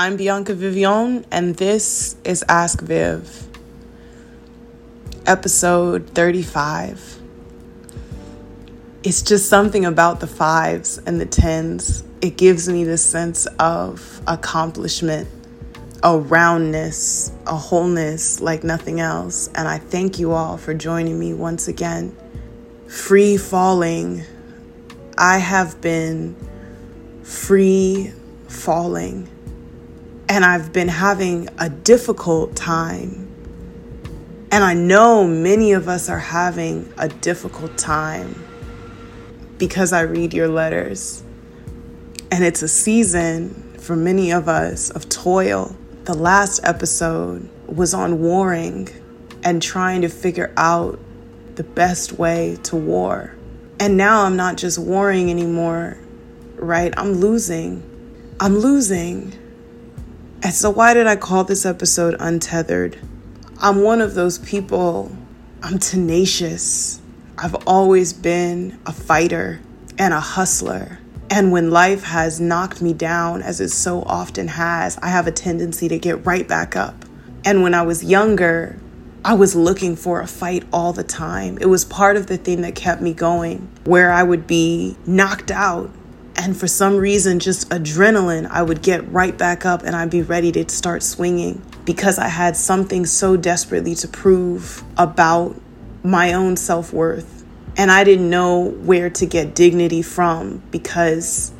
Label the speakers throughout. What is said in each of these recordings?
Speaker 1: I'm Bianca Vivion, and this is Ask Viv, episode 35. It's just something about the fives and the tens. It gives me this sense of accomplishment, a roundness, a wholeness like nothing else. And I thank you all for joining me once again. Free falling. I have been free falling and I've been having a difficult time. And I know many of us are having a difficult time because I read your letters. And it's a season for many of us of toil. The last episode was on warring and trying to figure out the best way to war. And now I'm not just warring anymore, right? I'm losing. I'm losing. And so, why did I call this episode Untethered? I'm one of those people, I'm tenacious. I've always been a fighter and a hustler. And when life has knocked me down, as it so often has, I have a tendency to get right back up. And when I was younger, I was looking for a fight all the time. It was part of the thing that kept me going, where I would be knocked out and for some reason, just adrenaline, I would get right back up and I'd be ready to start swinging because I had something so desperately to prove about my own self worth. And I didn't know where to get dignity from because,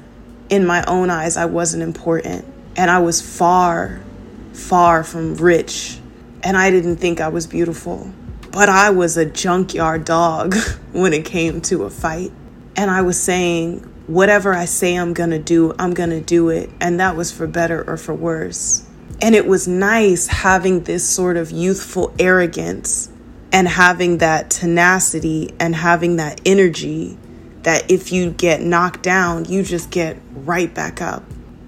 Speaker 1: in my own eyes, I wasn't important. And I was far, far from rich. And I didn't think I was beautiful. But I was a junkyard dog when it came to a fight. And I was saying, whatever I say I'm going to do, I'm going to do it. And that was for better or for worse. And it was nice having this sort of youthful arrogance and having that tenacity and having that energy that if you get knocked down, you just get right back up.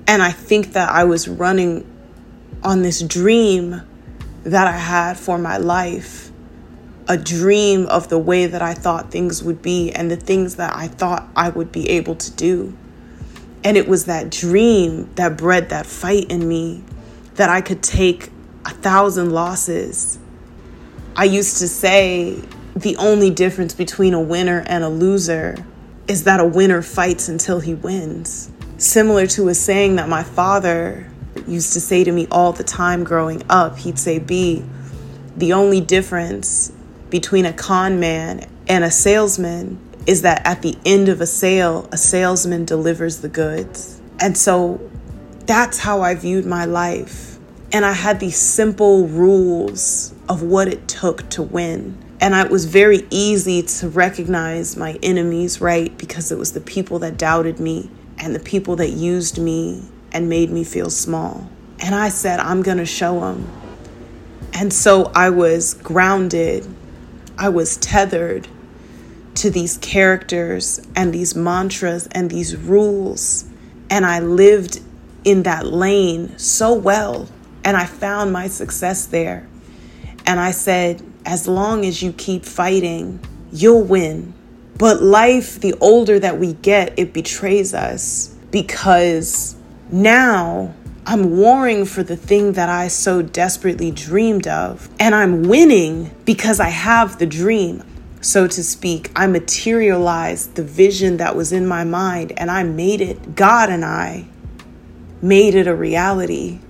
Speaker 1: And I think that I was running on this dream that I had for my life a dream of the way that I thought things would be and the things that I thought I would be able to do. And it was that dream that bred that fight in me that I could take a thousand losses. I used to say the only difference between a winner and a loser is that a winner fights until he wins. Similar to a saying that my father used to say to me all the time growing up, he'd say, B, the only difference between a con man and a salesman is that at the end of a sale, a salesman delivers the goods. And so that's how I viewed my life. And I had these simple rules of what it took to win. And it was very easy to recognize my enemies, right? Because it was the people that doubted me and the people that used me and made me feel small. And I said, I'm going to show them. And so I was grounded I was tethered to these characters and these mantras and these rules. And I lived in that lane so well. And I found my success there. And I said, as long as you keep fighting, you'll win. But life, the older that we get, it betrays us because now I'm warring for the thing that I so desperately dreamed of, and I'm winning because I have the dream. So to speak, I materialized the vision that was in my mind and I made it. God and I made it a reality,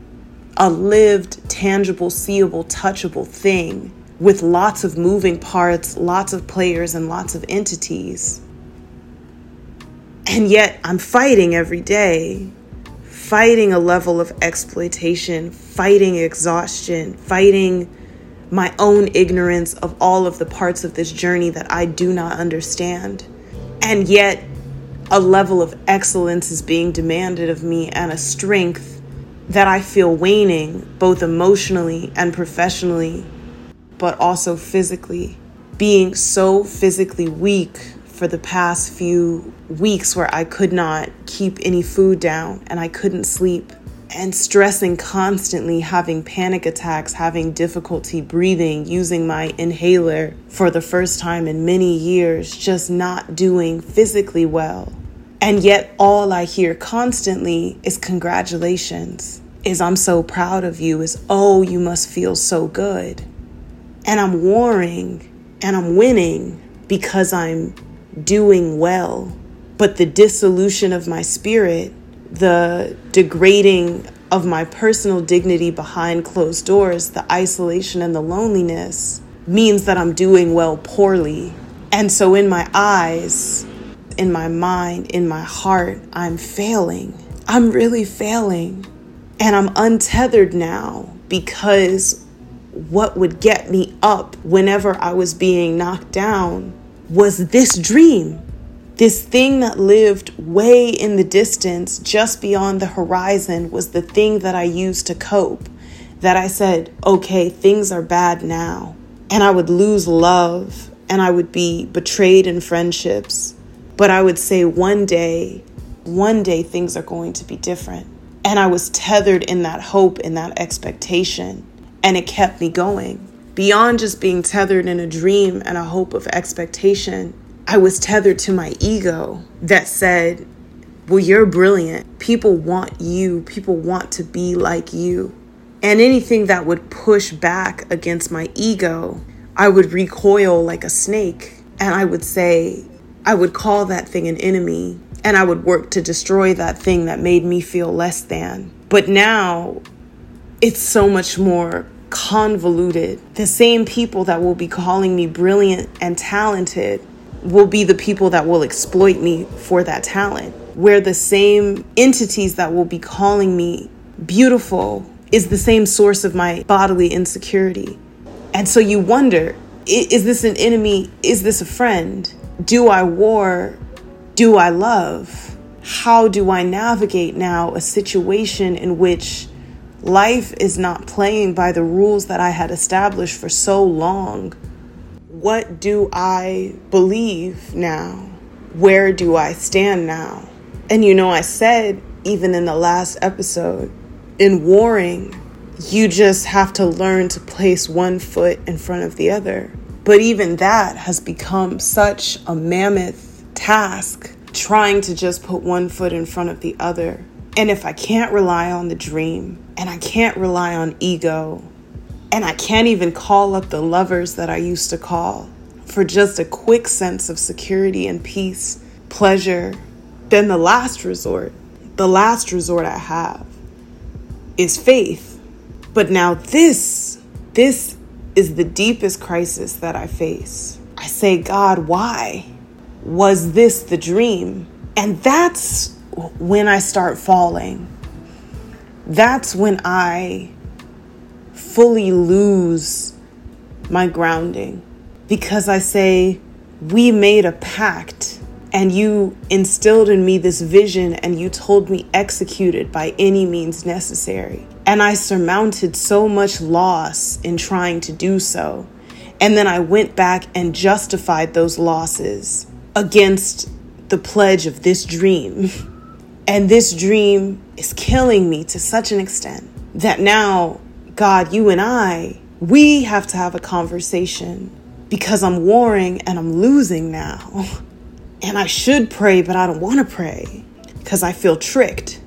Speaker 1: a lived, tangible, seeable, touchable thing with lots of moving parts, lots of players, and lots of entities. And yet I'm fighting every day fighting a level of exploitation, fighting exhaustion, fighting my own ignorance of all of the parts of this journey that I do not understand. And yet, a level of excellence is being demanded of me and a strength that I feel waning, both emotionally and professionally, but also physically. Being so physically weak for the past few weeks where I could not keep any food down and I couldn't sleep and stressing constantly, having panic attacks, having difficulty breathing, using my inhaler for the first time in many years, just not doing physically well. And yet, all I hear constantly is congratulations. is I'm so proud of you, is oh, you must feel so good. And I'm warring and I'm winning because I'm doing well. But the dissolution of my spirit, the degrading of my personal dignity behind closed doors, the isolation and the loneliness means that I'm doing well poorly. And so, in my eyes, in my mind, in my heart, I'm failing. I'm really failing. And I'm untethered now because what would get me up whenever I was being knocked down was this dream. This thing that lived way in the distance, just beyond the horizon, was the thing that I used to cope. That I said, okay, things are bad now. And I would lose love and I would be betrayed in friendships. But I would say, one day, one day things are going to be different. And I was tethered in that hope, in that expectation, and it kept me going. Beyond just being tethered in a dream and a hope of expectation, I was tethered to my ego that said, Well, you're brilliant. People want you, people want to be like you. And anything that would push back against my ego, I would recoil like a snake. And I would say, I would call that thing an enemy and I would work to destroy that thing that made me feel less than. But now it's so much more convoluted. The same people that will be calling me brilliant and talented will be the people that will exploit me for that talent. Where the same entities that will be calling me beautiful is the same source of my bodily insecurity. And so you wonder is this an enemy? Is this a friend? Do I war do I love? How do I navigate now a situation in which life is not playing by the rules that I had established for so long? What do I believe now? Where do I stand now? And you know, I said even in the last episode, in warring, you just have to learn to place one foot in front of the other. But even that has become such a mammoth task trying to just put one foot in front of the other. And if I can't rely on the dream, and I can't rely on ego, and I can't even call up the lovers that I used to call for just a quick sense of security and peace, pleasure, then the last resort, the last resort I have is faith. But now this, this is the deepest crisis that I face. I say, God, why? was this the dream? And that's when I start falling. That's when I fully lose my grounding because I say, We made a pact and you instilled in me this vision and you told me execute it by any means necessary. And I surmounted so much loss in trying to do so. And then I went back and justified those losses against the pledge of this dream. And this dream is killing me to such an extent that now, God, you and I, we have to have a conversation because I'm warring and I'm losing now. And I should pray, but I don't want to pray because I feel tricked.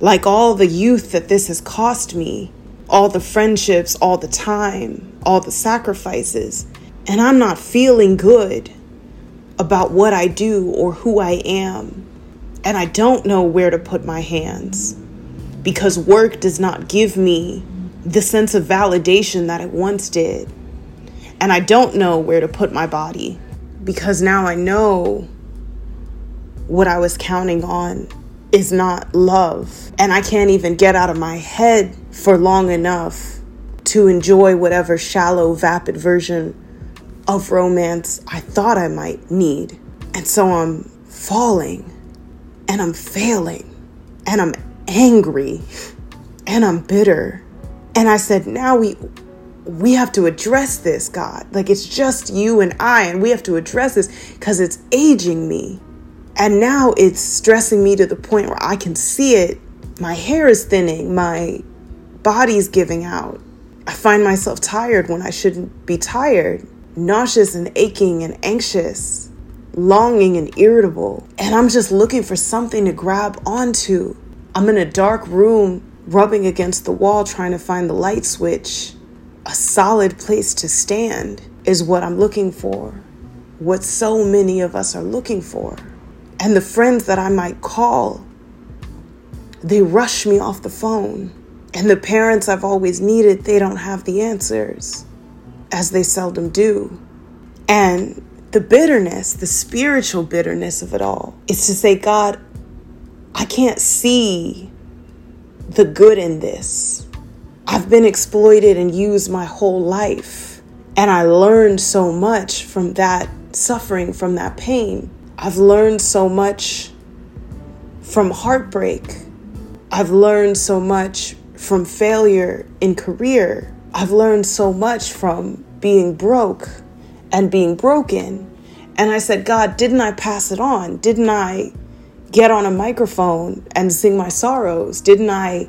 Speaker 1: Like all the youth that this has cost me, all the friendships, all the time, all the sacrifices, and I'm not feeling good about what I do or who I am, and I don't know where to put my hands because work does not give me the sense of validation that it once did. And I don't know where to put my body because now I know what I was counting on is not love. And I can't even get out of my head for long enough to enjoy whatever shallow, vapid version of romance I thought I might need. And so I'm falling and I'm failing and I'm angry and I'm bitter. And I said, now we we have to address this, God. Like it's just you and I and we have to address this cuz it's aging me. And now it's stressing me to the point where I can see it. My hair is thinning, my body's giving out. I find myself tired when I shouldn't be tired nauseous and aching and anxious, longing and irritable. And I'm just looking for something to grab onto. I'm in a dark room rubbing against the wall trying to find the light switch. A solid place to stand is what I'm looking for, what so many of us are looking for. And the friends that I might call, they rush me off the phone. And the parents I've always needed, they don't have the answers, as they seldom do. And the bitterness, the spiritual bitterness of it all, is to say, God, I can't see the good in this. I've been exploited and used my whole life. And I learned so much from that suffering, from that pain. I've learned so much from heartbreak. I've learned so much from failure in career. I've learned so much from being broke and being broken. And I said, God, didn't I pass it on? Didn't I get on a microphone and sing my sorrows? Didn't I,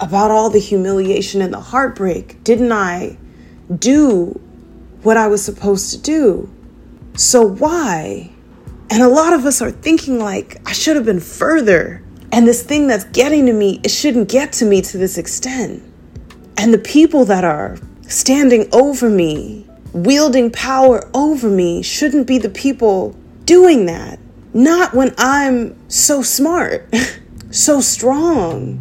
Speaker 1: about all the humiliation and the heartbreak, didn't I do what I was supposed to do? So why? And a lot of us are thinking, like, I should have been further. And this thing that's getting to me, it shouldn't get to me to this extent. And the people that are standing over me, wielding power over me, shouldn't be the people doing that. Not when I'm so smart, so strong.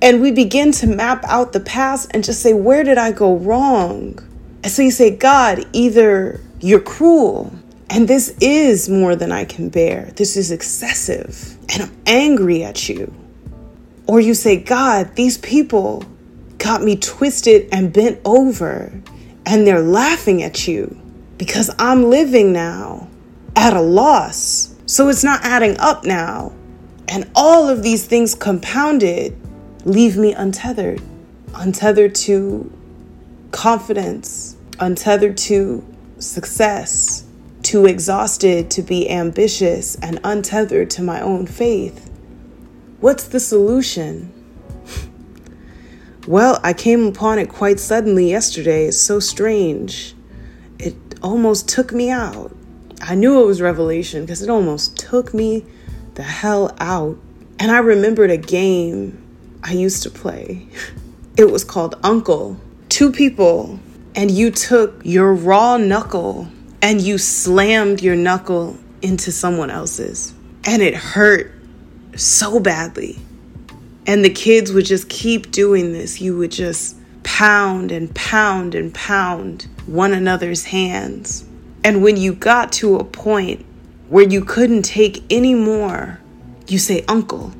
Speaker 1: And we begin to map out the past and just say, where did I go wrong? And so you say, God, either you're cruel and this is more than I can bear, this is excessive, and I'm angry at you. Or you say, God, these people got me twisted and bent over, and they're laughing at you because I'm living now at a loss. So it's not adding up now. And all of these things compounded leave me untethered, untethered to confidence, untethered to success, too exhausted to be ambitious, and untethered to my own faith. What's the solution? well, I came upon it quite suddenly yesterday. It's so strange. It almost took me out. I knew it was revelation because it almost took me the hell out. And I remembered a game I used to play. It was called Uncle. Two people, and you took your raw knuckle and you slammed your knuckle into someone else's. And it hurt so badly. And the kids would just keep doing this. You would just pound and pound and pound one another's hands and when you got to a point where you couldn't take any more, you say, Uncle.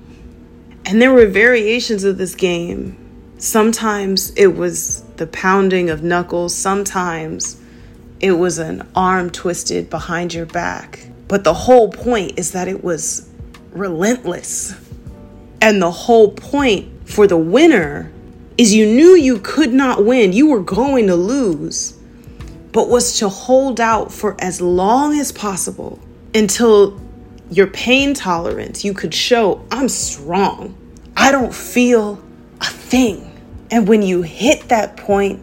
Speaker 1: And there were variations of this game. Sometimes it was the pounding of knuckles, sometimes it was an arm twisted behind your back. But the whole point is that it was relentless. And the whole point for the winner is you knew you could not win, you were going to lose but was to hold out for as long as possible until your pain tolerance, you could show, I'm strong. I don't feel a thing. And when you hit that point,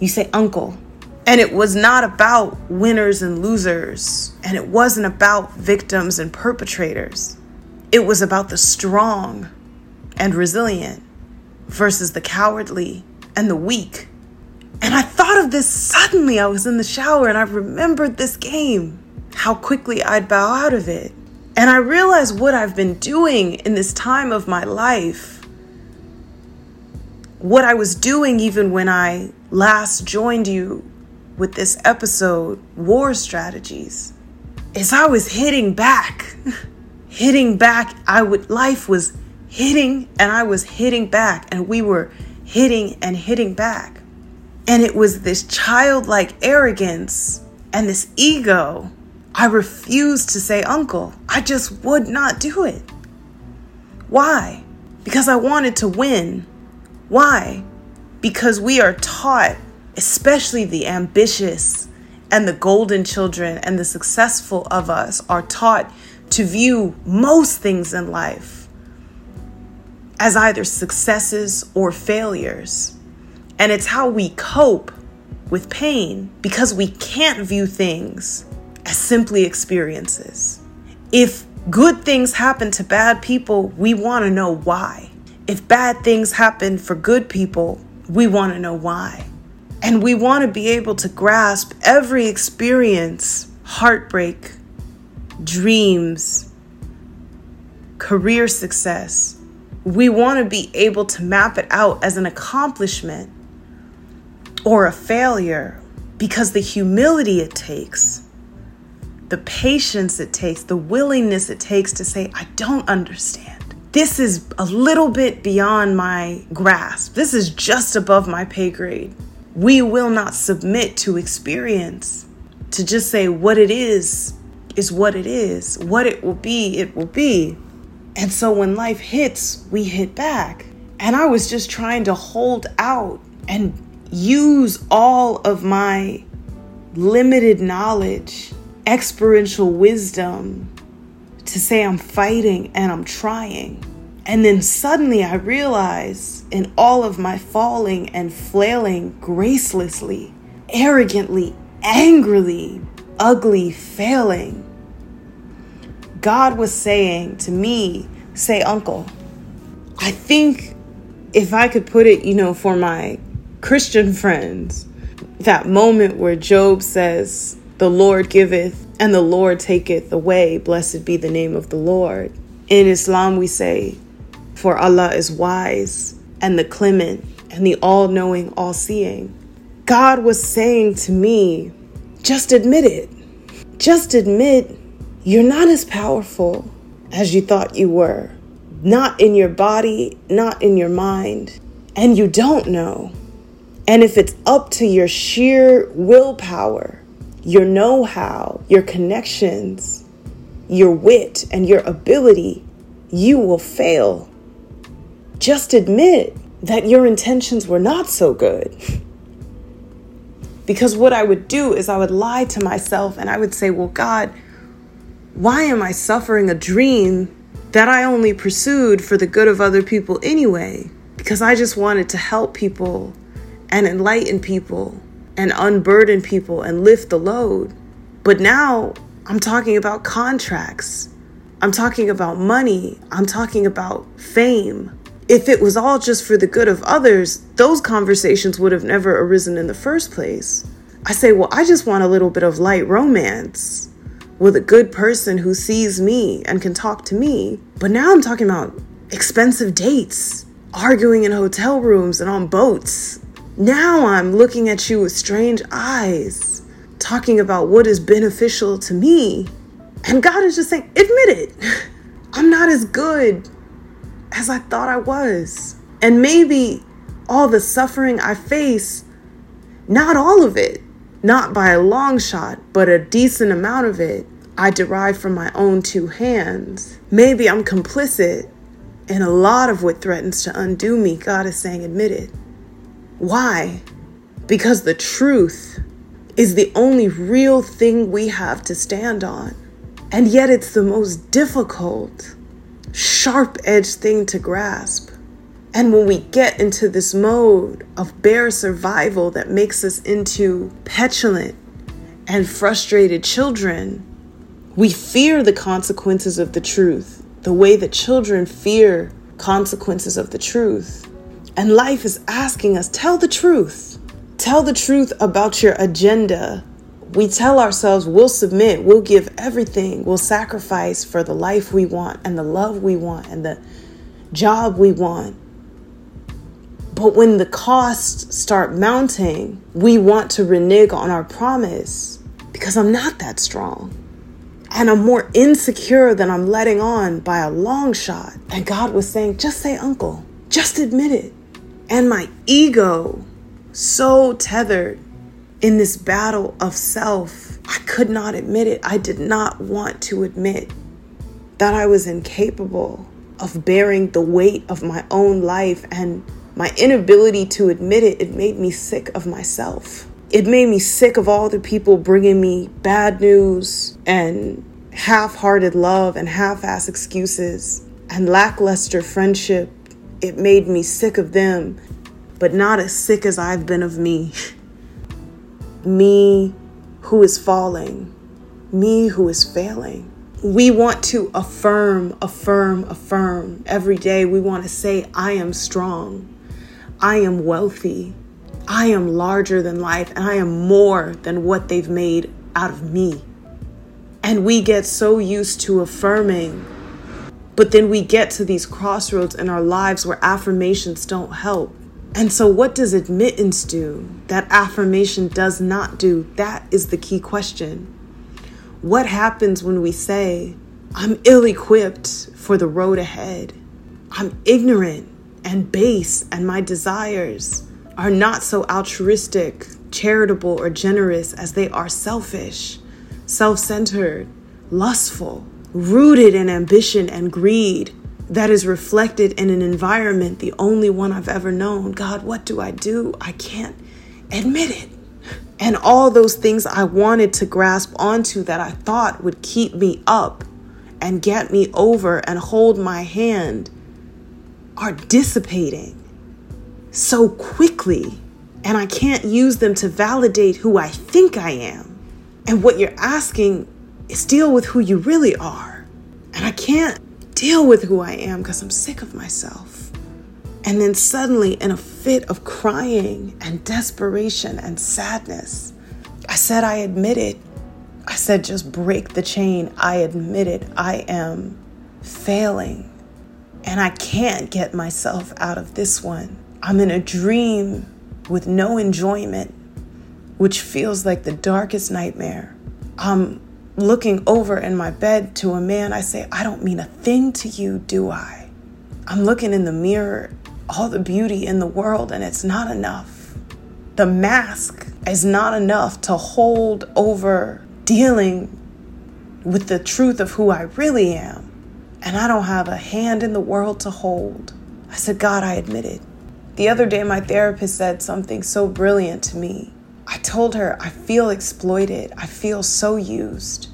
Speaker 1: you say, Uncle. And it was not about winners and losers, and it wasn't about victims and perpetrators. It was about the strong and resilient versus the cowardly and the weak and I thought of this suddenly. I was in the shower and I remembered this game, how quickly I'd bow out of it. And I realized what I've been doing in this time of my life. What I was doing even when I last joined you with this episode, War Strategies, is I was hitting back. hitting back. I would life was hitting and I was hitting back and we were hitting and hitting back. And it was this childlike arrogance and this ego. I refused to say uncle. I just would not do it. Why? Because I wanted to win. Why? Because we are taught, especially the ambitious and the golden children and the successful of us, are taught to view most things in life as either successes or failures. And it's how we cope with pain because we can't view things as simply experiences. If good things happen to bad people, we want to know why. If bad things happen for good people, we want to know why. And we want to be able to grasp every experience heartbreak, dreams, career success. We want to be able to map it out as an accomplishment or a failure because the humility it takes, the patience it takes, the willingness it takes to say, I don't understand. This is a little bit beyond my grasp. This is just above my pay grade. We will not submit to experience, to just say what it is, is what it is. What it will be, it will be. And so when life hits, we hit back. And I was just trying to hold out and use all of my limited knowledge, experiential wisdom to say I'm fighting and I'm trying. And then suddenly I realize in all of my falling and flailing gracelessly, arrogantly, angrily, ugly failing, God was saying to me, say, Uncle, I think if I could put it, you know, for my Christian friends, that moment where Job says, The Lord giveth and the Lord taketh away, blessed be the name of the Lord. In Islam, we say, For Allah is wise and the clement and the all knowing, all seeing. God was saying to me, just admit it. Just admit you're not as powerful as you thought you were. Not in your body, not in your mind. And you don't know. And if it's up to your sheer willpower, your know how, your connections, your wit, and your ability, you will fail. Just admit that your intentions were not so good. because what I would do is I would lie to myself and I would say, Well, God, why am I suffering a dream that I only pursued for the good of other people anyway? Because I just wanted to help people and enlighten people and unburden people and lift the load. But now I'm talking about contracts. I'm talking about money. I'm talking about fame. If it was all just for the good of others, those conversations would have never arisen in the first place. I say, well, I just want a little bit of light romance with a good person who sees me and can talk to me. But now I'm talking about expensive dates, arguing in hotel rooms and on boats, now I'm looking at you with strange eyes, talking about what is beneficial to me. And God is just saying, admit it. I'm not as good as I thought I was. And maybe all the suffering I face, not all of it, not by a long shot, but a decent amount of it, I derive from my own two hands. Maybe I'm complicit in a lot of what threatens to undo me. God is saying, admit it. Why? Because the truth is the only real thing we have to stand on. And yet, it's the most difficult, sharp edged thing to grasp. And when we get into this mode of bare survival that makes us into petulant and frustrated children, we fear the consequences of the truth the way that children fear consequences of the truth. And life is asking us tell the truth. Tell the truth about your agenda. We tell ourselves we'll submit, we'll give everything, we'll sacrifice for the life we want and the love we want and the job we want. But when the costs start mounting, we want to renege on our promise because I'm not that strong. And I'm more insecure than I'm letting on by a long shot. And God was saying, just say uncle, just admit it and my ego so tethered in this battle of self. I could not admit it. I did not want to admit that I was incapable of bearing the weight of my own life and my inability to admit it, it made me sick of myself. It made me sick of all the people bringing me bad news and half hearted love and half ass excuses and lackluster friendship it made me sick of them, but not as sick as I've been of me. me who is falling, me who is failing, we want to affirm, affirm, affirm every day. We want to say, I am strong. I am wealthy. I am larger than life. And I am more than what they've made out of me. And we get so used to affirming. But then we get to these crossroads in our lives where affirmations don't help. And so, what does admittance do that affirmation does not do? That is the key question. What happens when we say, I'm ill equipped for the road ahead? I'm ignorant and base, and my desires are not so altruistic, charitable, or generous as they are selfish, self centered, lustful, rooted in ambition and greed that is reflected in an environment, the only one I've ever known. God, what do I do? I can't admit it. And all those things I wanted to grasp onto that I thought would keep me up and get me over and hold my hand are dissipating so quickly. And I can't use them to validate who I think I am. And what you're asking is deal with who you really are. And I can't deal with who I am because I'm sick of myself. And then suddenly, in a fit of crying and desperation and sadness, I said, I admit it. I said, just break the chain. I admit it. I am failing. And I can't get myself out of this one. I'm in a dream with no enjoyment, which feels like the darkest nightmare. I'm looking over in my bed to a man. I say, I don't mean a thing to you, do I? I'm looking in the mirror all the beauty in the world and it's not enough. The mask is not enough to hold over dealing with the truth of who I really am. And I don't have a hand in the world to hold. I said, God, I admit it. The other day, my therapist said something so brilliant to me. I told her, I feel exploited. I feel so used,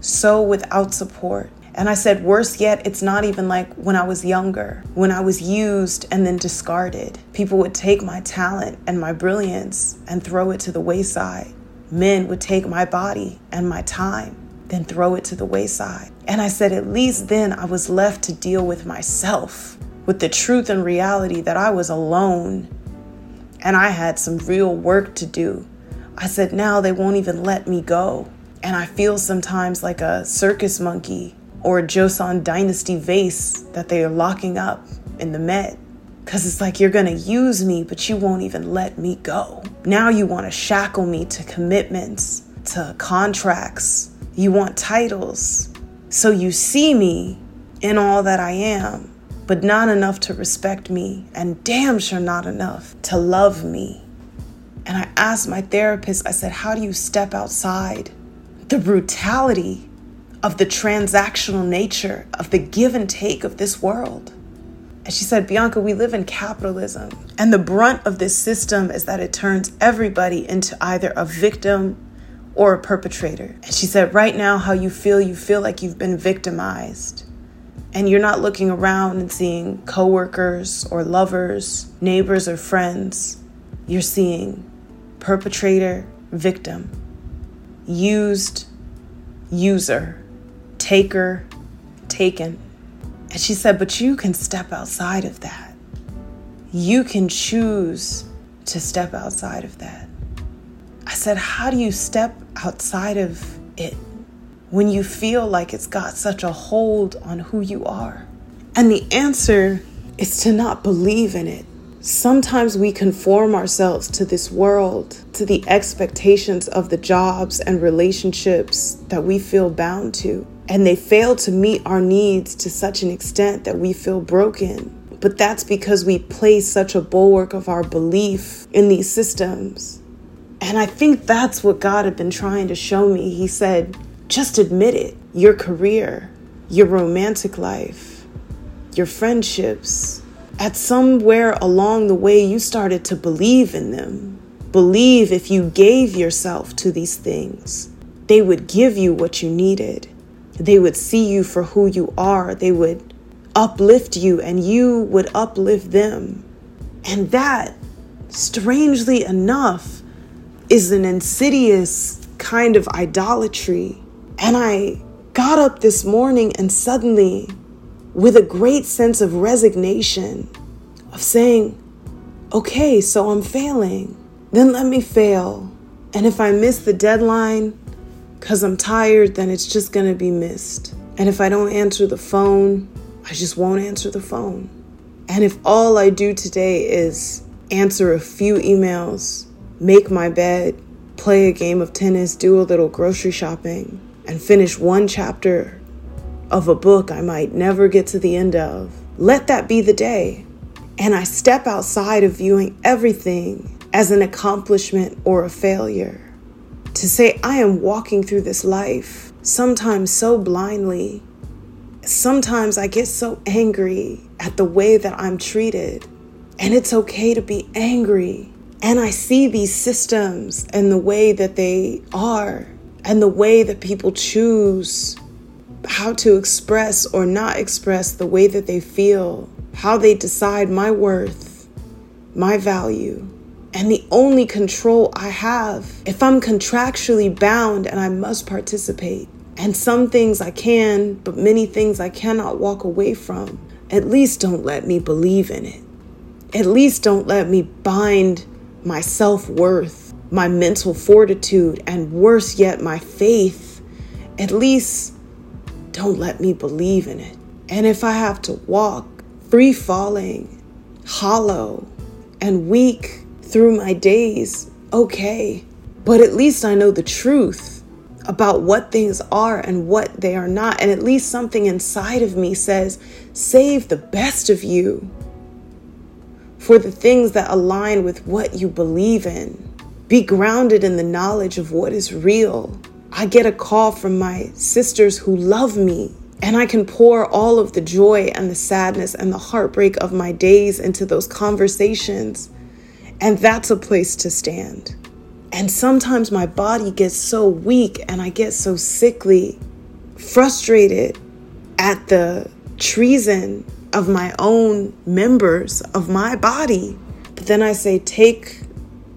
Speaker 1: so without support. And I said, worse yet, it's not even like when I was younger, when I was used and then discarded. People would take my talent and my brilliance and throw it to the wayside. Men would take my body and my time, then throw it to the wayside. And I said, at least then I was left to deal with myself, with the truth and reality that I was alone and I had some real work to do. I said, now they won't even let me go. And I feel sometimes like a circus monkey or a Joseon Dynasty vase that they are locking up in the Met. Because it's like you're going to use me, but you won't even let me go. Now you want to shackle me to commitments, to contracts. You want titles. So you see me in all that I am, but not enough to respect me, and damn sure not enough to love me. And I asked my therapist, I said, How do you step outside the brutality of the transactional nature of the give and take of this world. And she said, Bianca, we live in capitalism. And the brunt of this system is that it turns everybody into either a victim or a perpetrator. And she said, right now, how you feel, you feel like you've been victimized. And you're not looking around and seeing coworkers or lovers, neighbors or friends. You're seeing perpetrator, victim, used, user taker, taken. And she said, But you can step outside of that. You can choose to step outside of that. I said, How do you step outside of it when you feel like it's got such a hold on who you are? And the answer is to not believe in it. Sometimes we conform ourselves to this world, to the expectations of the jobs and relationships that we feel bound to and they fail to meet our needs to such an extent that we feel broken. But that's because we place such a bulwark of our belief in these systems. And I think that's what God had been trying to show me. He said, just admit it. Your career, your romantic life, your friendships. At somewhere along the way, you started to believe in them. Believe if you gave yourself to these things, they would give you what you needed. They would see you for who you are. They would uplift you and you would uplift them. And that, strangely enough, is an insidious kind of idolatry. And I got up this morning and suddenly, with a great sense of resignation, of saying, okay, so I'm failing, then let me fail. And if I miss the deadline because I'm tired, then it's just going to be missed. And if I don't answer the phone, I just won't answer the phone. And if all I do today is answer a few emails, make my bed, play a game of tennis, do a little grocery shopping, and finish one chapter of a book I might never get to the end of, let that be the day. And I step outside of viewing everything as an accomplishment or a failure. To say, I am walking through this life, sometimes so blindly. Sometimes I get so angry at the way that I'm treated. And it's okay to be angry. And I see these systems and the way that they are and the way that people choose how to express or not express the way that they feel, how they decide my worth, my value, and the only control I have if I'm contractually bound and I must participate. And some things I can, but many things I cannot walk away from. At least don't let me believe in it. At least don't let me bind my self worth my mental fortitude, and worse yet, my faith, at least don't let me believe in it. And if I have to walk free falling, hollow, and weak through my days, okay. But at least I know the truth about what things are and what they are not. And at least something inside of me says, save the best of you for the things that align with what you believe in. Be grounded in the knowledge of what is real. I get a call from my sisters who love me, and I can pour all of the joy and the sadness and the heartbreak of my days into those conversations. And that's a place to stand. And sometimes my body gets so weak and I get so sickly, frustrated at the treason of my own members of my body. But then I say, take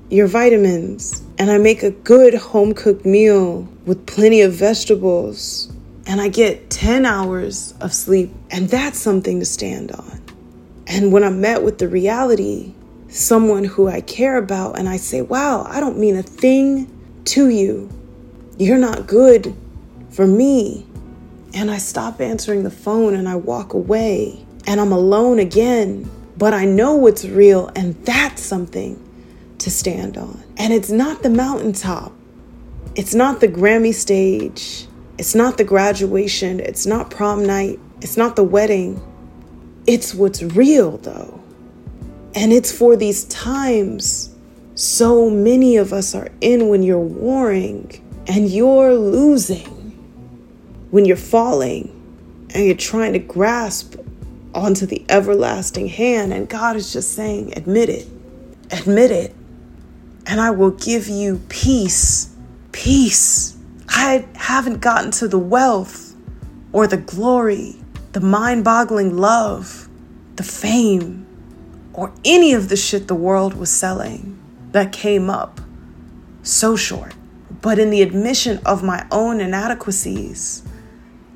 Speaker 1: your vitamins. And I make a good home cooked meal with plenty of vegetables. And I get 10 hours of sleep. And that's something to stand on. And when I'm met with the reality, someone who I care about, and I say, wow, I don't mean a thing to you. You're not good for me. And I stop answering the phone and I walk away. And I'm alone again. But I know what's real, and that's something to stand on. And it's not the mountaintop, it's not the Grammy stage, it's not the graduation, it's not prom night, it's not the wedding. It's what's real, though. And it's for these times so many of us are in when you're warring and you're losing, when you're falling and you're trying to grasp onto the everlasting hand. And God is just saying, admit it, admit it and I will give you peace. Peace. I haven't gotten to the wealth or the glory, the mind boggling love, the fame, or any of the shit the world was selling that came up so short. But in the admission of my own inadequacies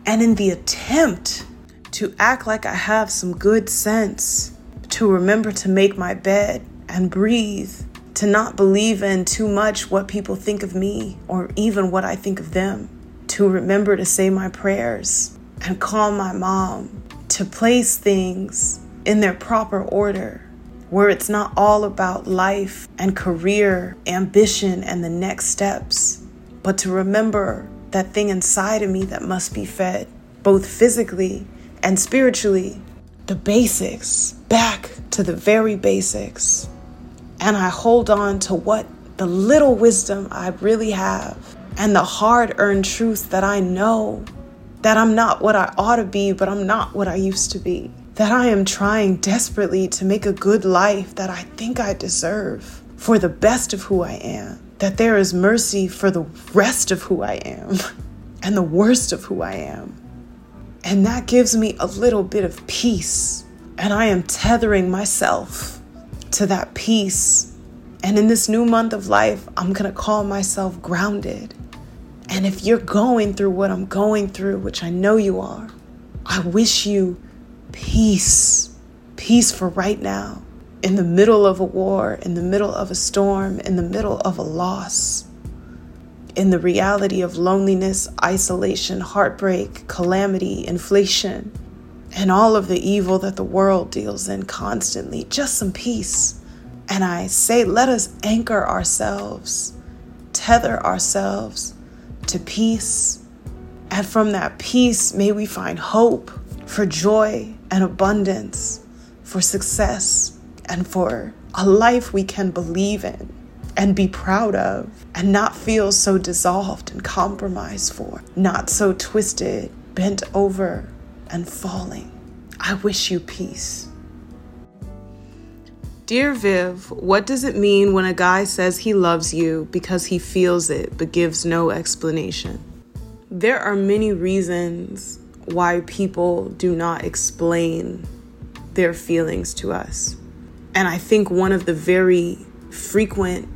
Speaker 1: and in the attempt to act like I have some good sense, to remember to make my bed and breathe to not believe in too much what people think of me or even what I think of them, to remember to say my prayers and call my mom, to place things in their proper order where it's not all about life and career, ambition, and the next steps, but to remember that thing inside of me that must be fed, both physically and spiritually. The basics, back to the very basics and I hold on to what the little wisdom I really have and the hard earned truth that I know that I'm not what I ought to be, but I'm not what I used to be. That I am trying desperately to make a good life that I think I deserve for the best of who I am. That there is mercy for the rest of who I am and the worst of who I am. And that gives me a little bit of peace. And I am tethering myself to that peace. And in this new month of life, I'm going to call myself grounded And if you're going through what I'm going through, which I know you are, I wish you peace. Peace for right now. In the middle of a war, in the middle of a storm, in the middle of a loss, in the reality of loneliness, isolation, heartbreak, calamity, inflation, and all of the evil that the world deals in constantly. Just some peace. And I say, let us anchor ourselves, tether ourselves to peace. And from that peace, may we find hope for joy and abundance, for success, and for a life we can believe in and be proud of, and not feel so dissolved and compromised for, not so twisted, bent over, and falling. I wish you peace. Dear Viv, what does it mean when a guy says he loves you because he feels it but gives no explanation? There are many reasons why people do not explain their feelings to us. And I think one of the very frequent,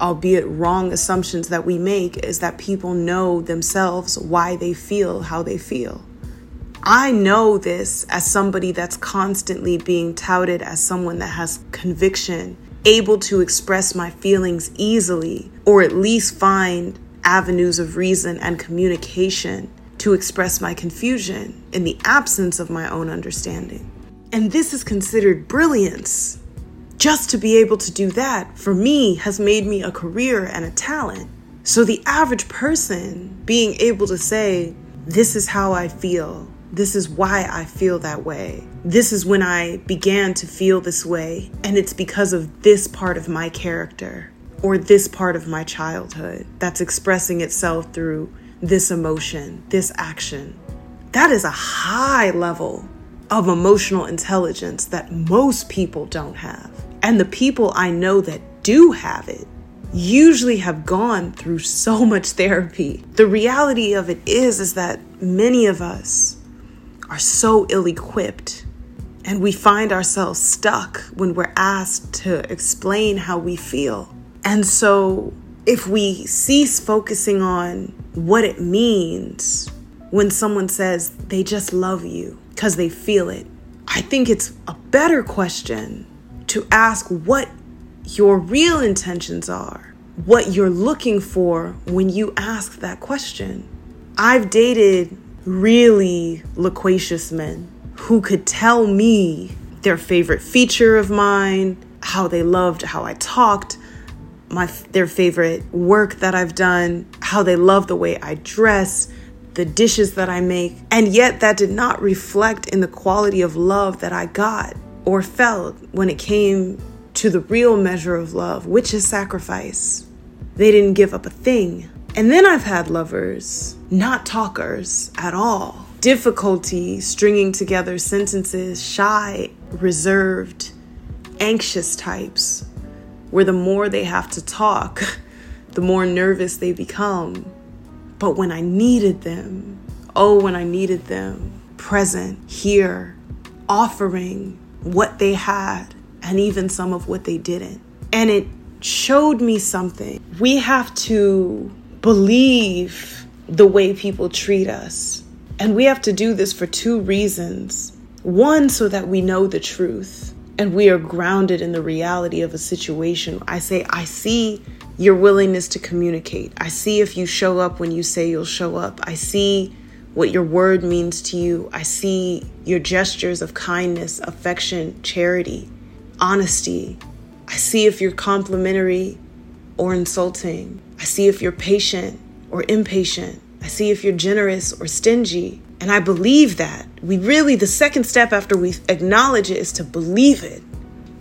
Speaker 1: albeit wrong, assumptions that we make is that people know themselves why they feel how they feel. I know this as somebody that's constantly being touted as someone that has conviction, able to express my feelings easily, or at least find avenues of reason and communication to express my confusion in the absence of my own understanding. And this is considered brilliance. Just to be able to do that, for me, has made me a career and a talent. So the average person being able to say, This is how I feel, this is why I feel that way. This is when I began to feel this way, and it's because of this part of my character or this part of my childhood that's expressing itself through this emotion, this action. That is a high level of emotional intelligence that most people don't have. And the people I know that do have it usually have gone through so much therapy. The reality of it is is that many of us are so ill equipped and we find ourselves stuck when we're asked to explain how we feel. And so, if we cease focusing on what it means when someone says they just love you because they feel it, I think it's a better question to ask what your real intentions are, what you're looking for when you ask that question. I've dated really loquacious men who could tell me their favorite feature of mine, how they loved how I talked, my their favorite work that I've done, how they love the way I dress, the dishes that I make, and yet that did not reflect in the quality of love that I got or felt when it came to the real measure of love, which is sacrifice. They didn't give up a thing. And then I've had lovers, not talkers at all. Difficulty stringing together sentences, shy, reserved, anxious types, where the more they have to talk, the more nervous they become. But when I needed them, oh, when I needed them, present, here, offering what they had and even some of what they didn't. And it showed me something. We have to believe the way people treat us. And we have to do this for two reasons. One, so that we know the truth and we are grounded in the reality of a situation. I say, I see your willingness to communicate. I see if you show up when you say you'll show up. I see what your word means to you. I see your gestures of kindness, affection, charity, honesty. I see if you're complimentary or insulting. I see if you're patient or impatient. I see if you're generous or stingy. And I believe that. We really, the second step after we acknowledge it is to believe it.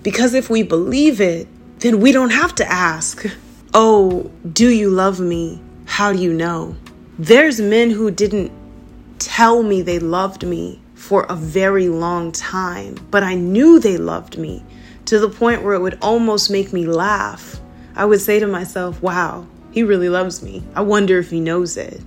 Speaker 1: Because if we believe it, then we don't have to ask, Oh, do you love me? How do you know? There's men who didn't tell me they loved me for a very long time, but I knew they loved me to the point where it would almost make me laugh I would say to myself, wow, he really loves me. I wonder if he knows it.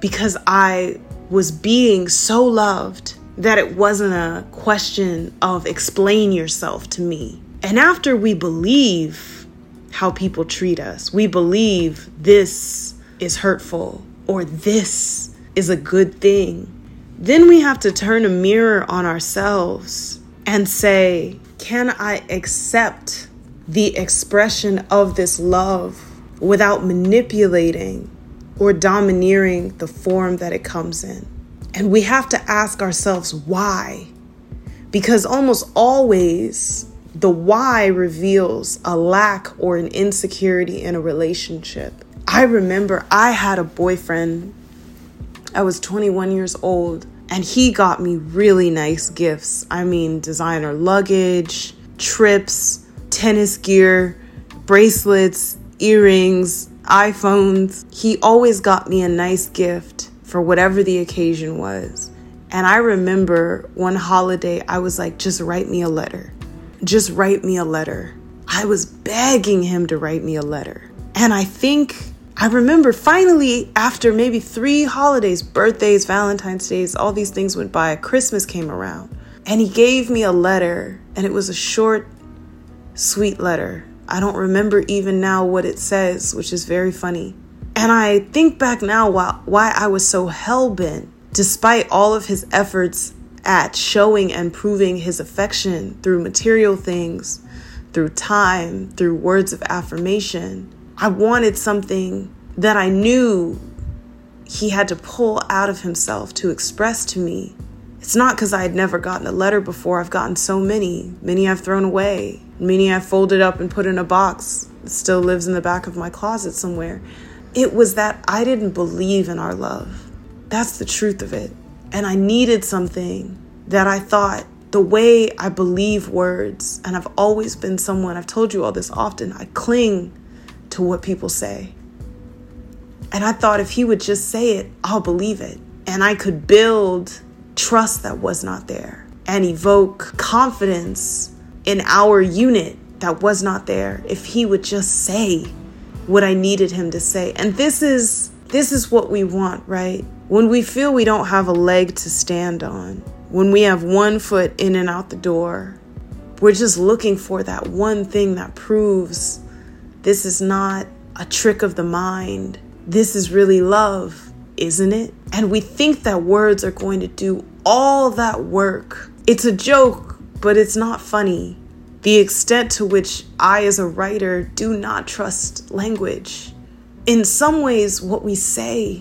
Speaker 1: Because I was being so loved that it wasn't a question of explain yourself to me. And after we believe how people treat us, we believe this is hurtful, or this is a good thing. Then we have to turn a mirror on ourselves and say, Can I accept the expression of this love without manipulating or domineering the form that it comes in? And we have to ask ourselves why. Because almost always the why reveals a lack or an insecurity in a relationship. I remember I had a boyfriend, I was 21 years old, and he got me really nice gifts. I mean, designer luggage, trips, tennis gear, bracelets, earrings, iPhones. He always got me a nice gift for whatever the occasion was. And I remember one holiday, I was like, just write me a letter. Just write me a letter. I was begging him to write me a letter. And I think I remember finally, after maybe three holidays birthdays, Valentine's Days, all these things went by, Christmas came around. And he gave me a letter, and it was a short, sweet letter. I don't remember even now what it says, which is very funny. And I think back now why, why I was so hell bent, despite all of his efforts at showing and proving his affection through material things, through time, through words of affirmation. I wanted something that I knew he had to pull out of himself to express to me. It's not because I had never gotten a letter before. I've gotten so many. Many I've thrown away. Many I've folded up and put in a box. Still lives in the back of my closet somewhere. It was that I didn't believe in our love. That's the truth of it. And I needed something that I thought the way I believe words, and I've always been someone, I've told you all this often, I cling to what people say. And I thought if he would just say it, I'll believe it. And I could build trust that was not there and evoke confidence in our unit that was not there if he would just say what I needed him to say. And this is this is what we want, right? When we feel we don't have a leg to stand on, when we have one foot in and out the door, we're just looking for that one thing that proves this is not a trick of the mind. This is really love, isn't it? And we think that words are going to do all that work. It's a joke, but it's not funny the extent to which I, as a writer, do not trust language. In some ways, what we say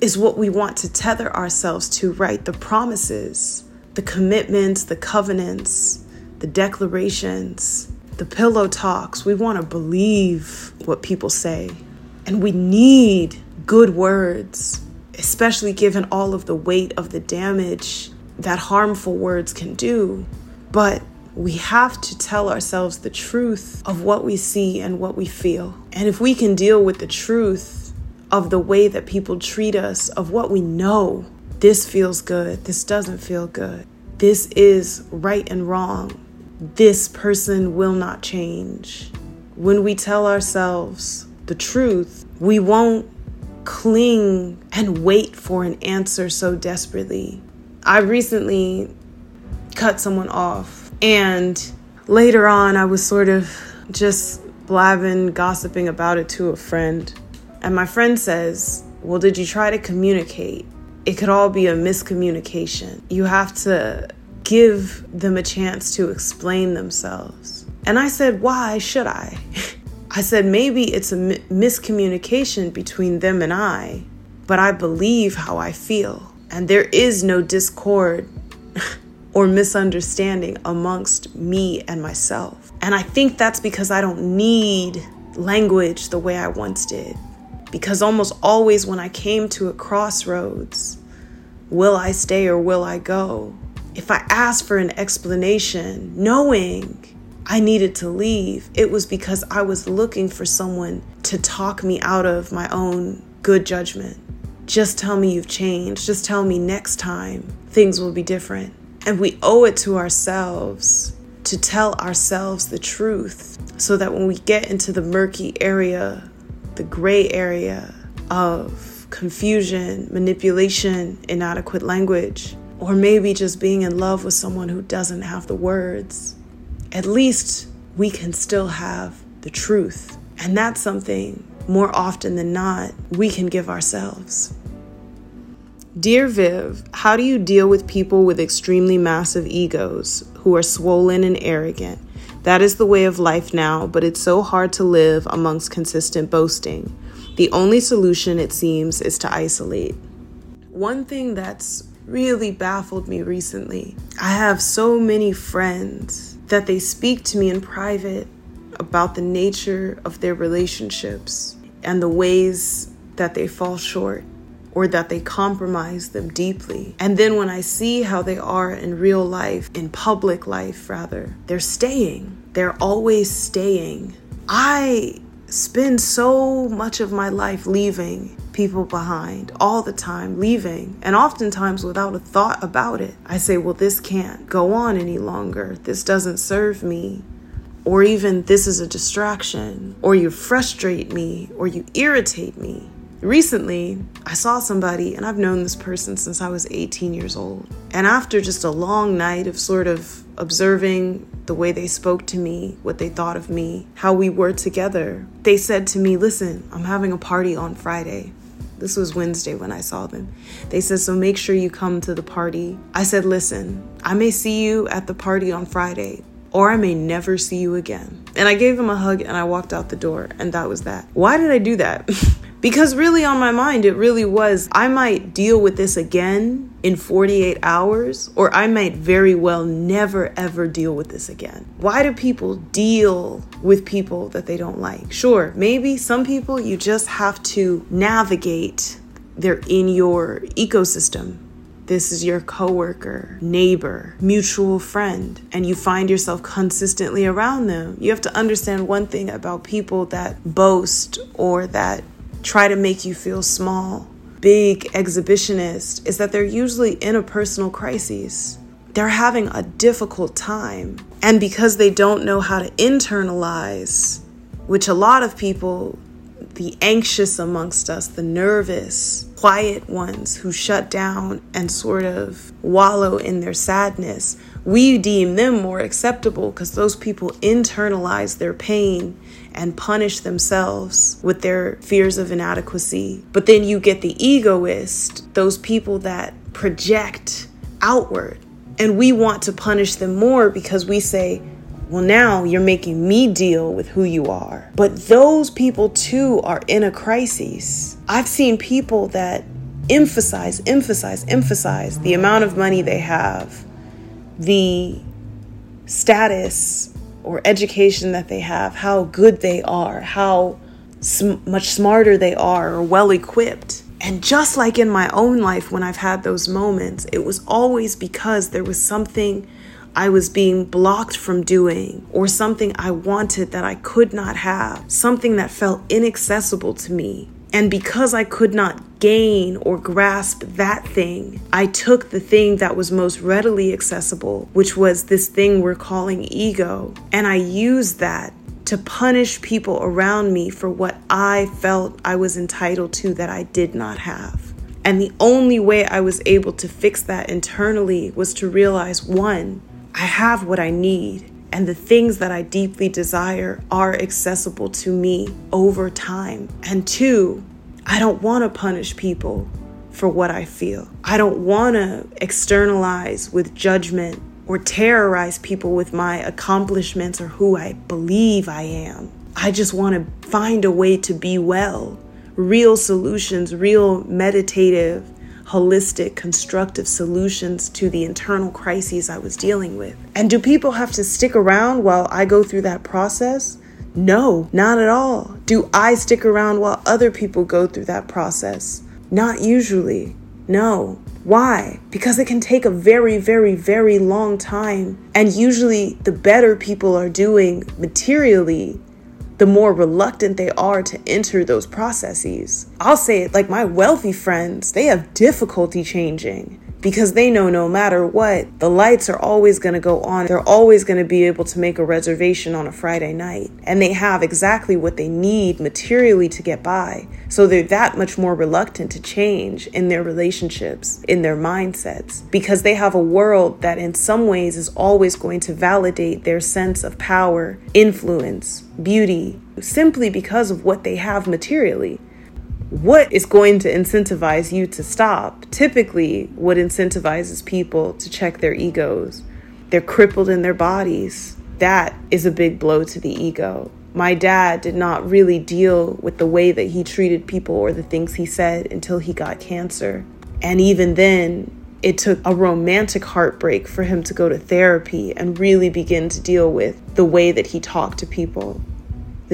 Speaker 1: is what we want to tether ourselves to, right? The promises, the commitments, the covenants, the declarations, the pillow talks. We want to believe what people say. And we need good words, especially given all of the weight of the damage that harmful words can do. But we have to tell ourselves the truth of what we see and what we feel. And if we can deal with the truth of the way that people treat us, of what we know, this feels good, this doesn't feel good, this is right and wrong, this person will not change. When we tell ourselves the truth, we won't cling and wait for an answer so desperately. I recently cut someone off and later on, I was sort of just blabbing, gossiping about it to a friend. And my friend says, Well, did you try to communicate? It could all be a miscommunication. You have to give them a chance to explain themselves. And I said, Why should I? I said, Maybe it's a miscommunication between them and I, but I believe how I feel. And there is no discord or misunderstanding amongst me and myself. And I think that's because I don't need language the way I once did. Because almost always when I came to a crossroads, will I stay or will I go? If I asked for an explanation, knowing I needed to leave, it was because I was looking for someone to talk me out of my own good judgment. Just tell me you've changed. Just tell me next time things will be different. And we owe it to ourselves to tell ourselves the truth so that when we get into the murky area, the gray area of confusion, manipulation, inadequate language, or maybe just being in love with someone who doesn't have the words, at least we can still have the truth. And that's something more often than not we can give ourselves. Dear Viv, how do you deal with people with extremely massive egos who are swollen and arrogant? That is the way of life now, but it's so hard to live amongst consistent boasting. The only solution, it seems, is to isolate. One thing that's really baffled me recently I have so many friends that they speak to me in private about the nature of their relationships and the ways that they fall short or that they compromise them deeply. And then when I see how they are in real life, in public life rather, they're staying. They're always staying. I spend so much of my life leaving people behind all the time, leaving, and oftentimes without a thought about it. I say, well, this can't go on any longer. This doesn't serve me. Or even, this is a distraction. Or you frustrate me, or you irritate me. Recently, I saw somebody, and I've known this person since I was 18 years old. And after just a long night of sort of observing the way they spoke to me, what they thought of me, how we were together, they said to me, Listen, I'm having a party on Friday. This was Wednesday when I saw them. They said, So make sure you come to the party. I said, Listen, I may see you at the party on Friday, or I may never see you again. And I gave him a hug and I walked out the door, and that was that. Why did I do that? Because really, on my mind, it really was I might deal with this again in 48 hours, or I might very well never ever deal with this again. Why do people deal with people that they don't like? Sure, maybe some people you just have to navigate, they're in your ecosystem. This is your coworker, neighbor, mutual friend, and you find yourself consistently around them. You have to understand one thing about people that boast or that try to make you feel small, big exhibitionist, is that they're usually in a personal crisis. They're having a difficult time. And because they don't know how to internalize, which a lot of people, the anxious amongst us, the nervous, quiet ones who shut down and sort of wallow in their sadness, we deem them more acceptable because those people internalize their pain and punish themselves with their fears of inadequacy. But then you get the egoist, those people that project outward. And we want to punish them more because we say, well, now you're making me deal with who you are. But those people too are in a crisis. I've seen people that emphasize, emphasize, emphasize the amount of money they have, the status or education that they have, how good they are, how sm- much smarter they are, or well equipped. And just like in my own life, when I've had those moments, it was always because there was something I was being blocked from doing, or something I wanted that I could not have, something that felt inaccessible to me. And because I could not gain or grasp that thing, I took the thing that was most readily accessible, which was this thing we're calling ego, and I used that to punish people around me for what I felt I was entitled to that I did not have. And the only way I was able to fix that internally was to realize one, I have what I need and the things that I deeply desire are accessible to me over time. And two, I don't want to punish people for what I feel. I don't want to externalize with judgment or terrorize people with my accomplishments or who I believe I am. I just want to find a way to be well. Real solutions, real meditative, holistic, constructive solutions to the internal crises I was dealing with. And do people have to stick around while I go through that process? No, not at all. Do I stick around while other people go through that process? Not usually. No. Why? Because it can take a very, very, very long time. And usually, the better people are doing materially, the more reluctant they are to enter those processes. I'll say it like my wealthy friends, they have difficulty changing because they know no matter what, the lights are always going to go on. They're always going to be able to make a reservation on a Friday night. And they have exactly what they need materially to get by. So they're that much more reluctant to change in their relationships, in their mindsets, because they have a world that in some ways is always going to validate their sense of power, influence, beauty, simply because of what they have materially. What is going to incentivize you to stop? Typically, what incentivizes people to check their egos? They're crippled in their bodies. That is a big blow to the ego. My dad did not really deal with the way that he treated people or the things he said until he got cancer. And even then, it took a romantic heartbreak for him to go to therapy and really begin to deal with the way that he talked to people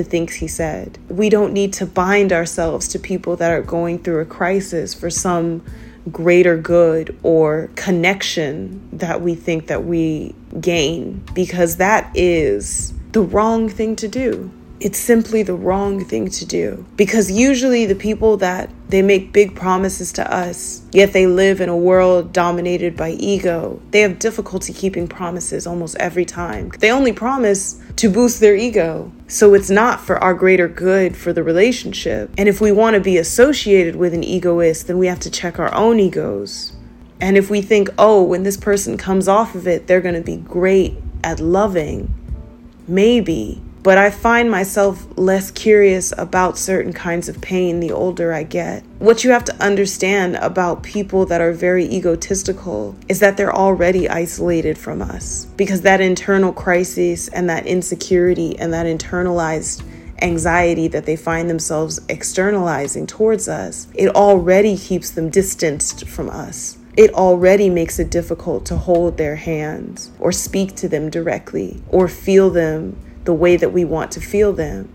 Speaker 1: the things he said. We don't need to bind ourselves to people that are going through a crisis for some greater good or connection that we think that we gain because that is the wrong thing to do it's simply the wrong thing to do. Because usually the people that they make big promises to us, yet they live in a world dominated by ego, they have difficulty keeping promises almost every time. They only promise to boost their ego. So it's not for our greater good for the relationship. And if we want to be associated with an egoist, then we have to check our own egos. And if we think, oh, when this person comes off of it, they're going to be great at loving, maybe but I find myself less curious about certain kinds of pain the older I get. What you have to understand about people that are very egotistical is that they're already isolated from us because that internal crisis and that insecurity and that internalized anxiety that they find themselves externalizing towards us, it already keeps them distanced from us. It already makes it difficult to hold their hands or speak to them directly or feel them the way that we want to feel them.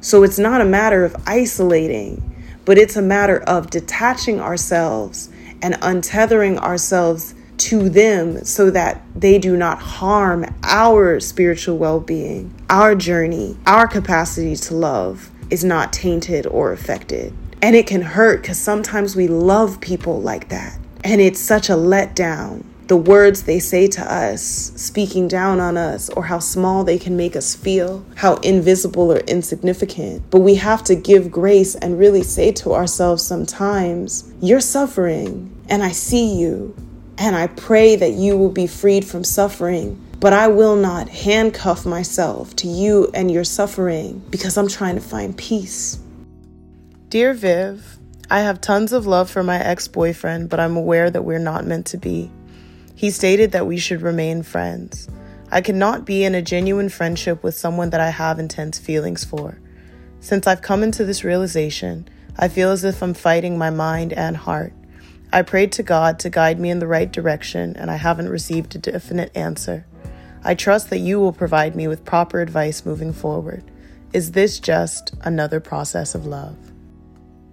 Speaker 1: So it's not a matter of isolating, but it's a matter of detaching ourselves and untethering ourselves to them so that they do not harm our spiritual well being, our journey, our capacity to love is not tainted or affected. And it can hurt because sometimes we love people like that. And it's such a letdown the words they say to us, speaking down on us, or how small they can make us feel, how invisible or insignificant. But we have to give grace and really say to ourselves sometimes, You're suffering, and I see you, and I pray that you will be freed from suffering. But I will not handcuff myself to you and your suffering because I'm trying to find peace. Dear Viv, I have tons of love for my ex boyfriend, but I'm aware that we're not meant to be. He stated that we should remain friends. I cannot be in a genuine friendship with someone that I have intense feelings for. Since I've come into this realization, I feel as if I'm fighting my mind and heart. I prayed to God to guide me in the right direction, and I haven't received a definite answer. I trust that you will provide me with proper advice moving forward. Is this just another process of love?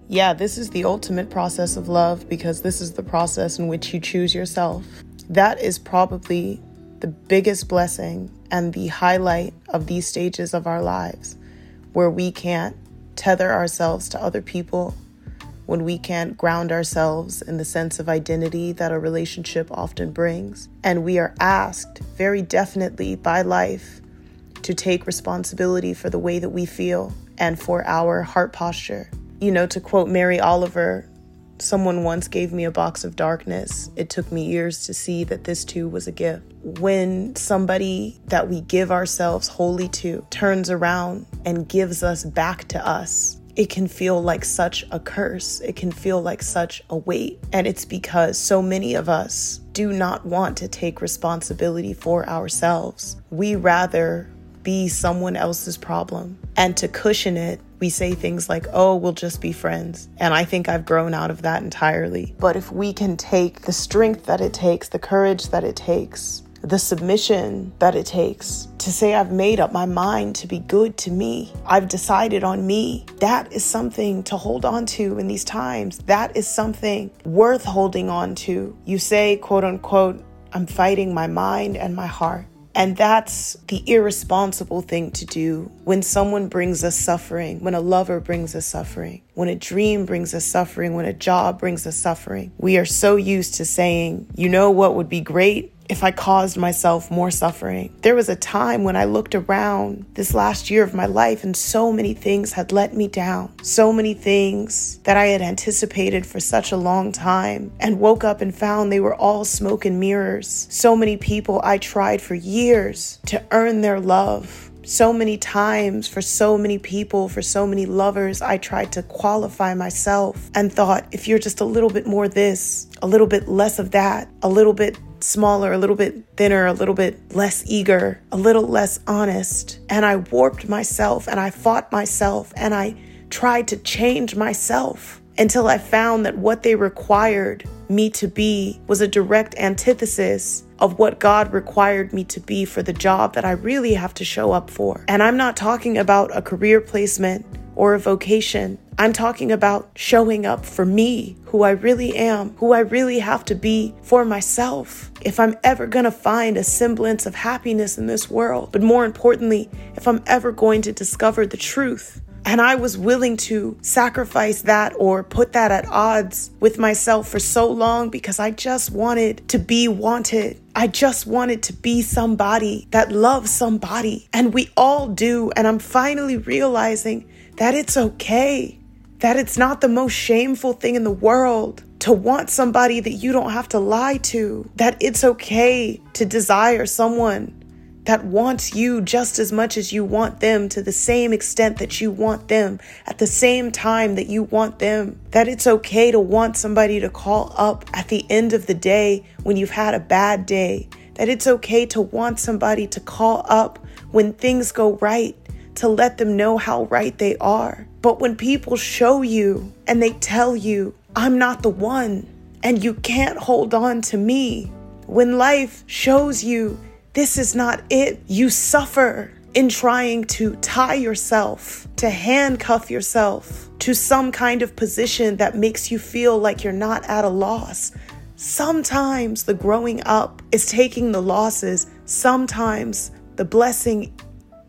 Speaker 1: Yeah, this is the ultimate process of love because this is the process in which you choose yourself. That is probably the biggest blessing and the highlight of these stages of our lives where we can't tether ourselves to other people, when we can't ground ourselves in the sense of identity that a relationship often brings. And we are asked very definitely by life to take responsibility for the way that we feel and for our heart posture. You know, to quote Mary Oliver, Someone once gave me a box of darkness. It took me years to see that this too was a gift. When somebody that we give ourselves wholly to turns around and gives us back to us, it can feel like such a curse. It can feel like such a weight. And it's because so many of us do not want to take responsibility for ourselves. We rather be someone else's problem. And to cushion it, we say things like, oh, we'll just be friends. And I think I've grown out of that entirely. But if we can take the strength that it takes, the courage that it takes, the submission that it takes to say, I've made up my mind to be good to me. I've decided on me. That is something to hold on to in these times. That is something worth holding on to. You say, quote unquote, I'm fighting my mind and my heart. And that's the irresponsible thing to do when someone brings us suffering, when a lover brings us suffering, when a dream brings us suffering, when a job brings us suffering. We are so used to saying, you know what would be great? If I caused myself more suffering. There was a time when I looked around this last year of my life and so many things had let me down. So many things that I had anticipated for such a long time and woke up and found they were all smoke and mirrors. So many people I tried for years to earn their love So many times, for so many people, for so many lovers, I tried to qualify myself and thought if you're just a little bit more this, a little bit less of that, a little bit smaller, a little bit thinner, a little bit less eager, a little less honest. And I warped myself and I fought myself and I tried to change myself until I found that what they required me to be was a direct antithesis of what God required me to be for the job that I really have to show up for. And I'm not talking about a career placement or a vocation. I'm talking about showing up for me, who I really am, who I really have to be for myself. If I'm ever gonna find a semblance of happiness in this world, but more importantly, if I'm ever going to discover the truth, and I was willing to sacrifice that or put that at odds with myself for so long because I just wanted to be wanted. I just wanted to be somebody that loves somebody. And we all do. And I'm finally realizing that it's okay, that it's not the most shameful thing in the world to want somebody that you don't have to lie to, that it's okay to desire someone that wants you just as much as you want them to the same extent that you want them at the same time that you want them. That it's okay to want somebody to call up at the end of the day when you've had a bad day. That it's okay to want somebody to call up when things go right, to let them know how right they are. But when people show you and they tell you, I'm not the one, and you can't hold on to me, when life shows you this is not it. You suffer in trying to tie yourself, to handcuff yourself to some kind of position that makes you feel like you're not at a loss. Sometimes the growing up is taking the losses. Sometimes the blessing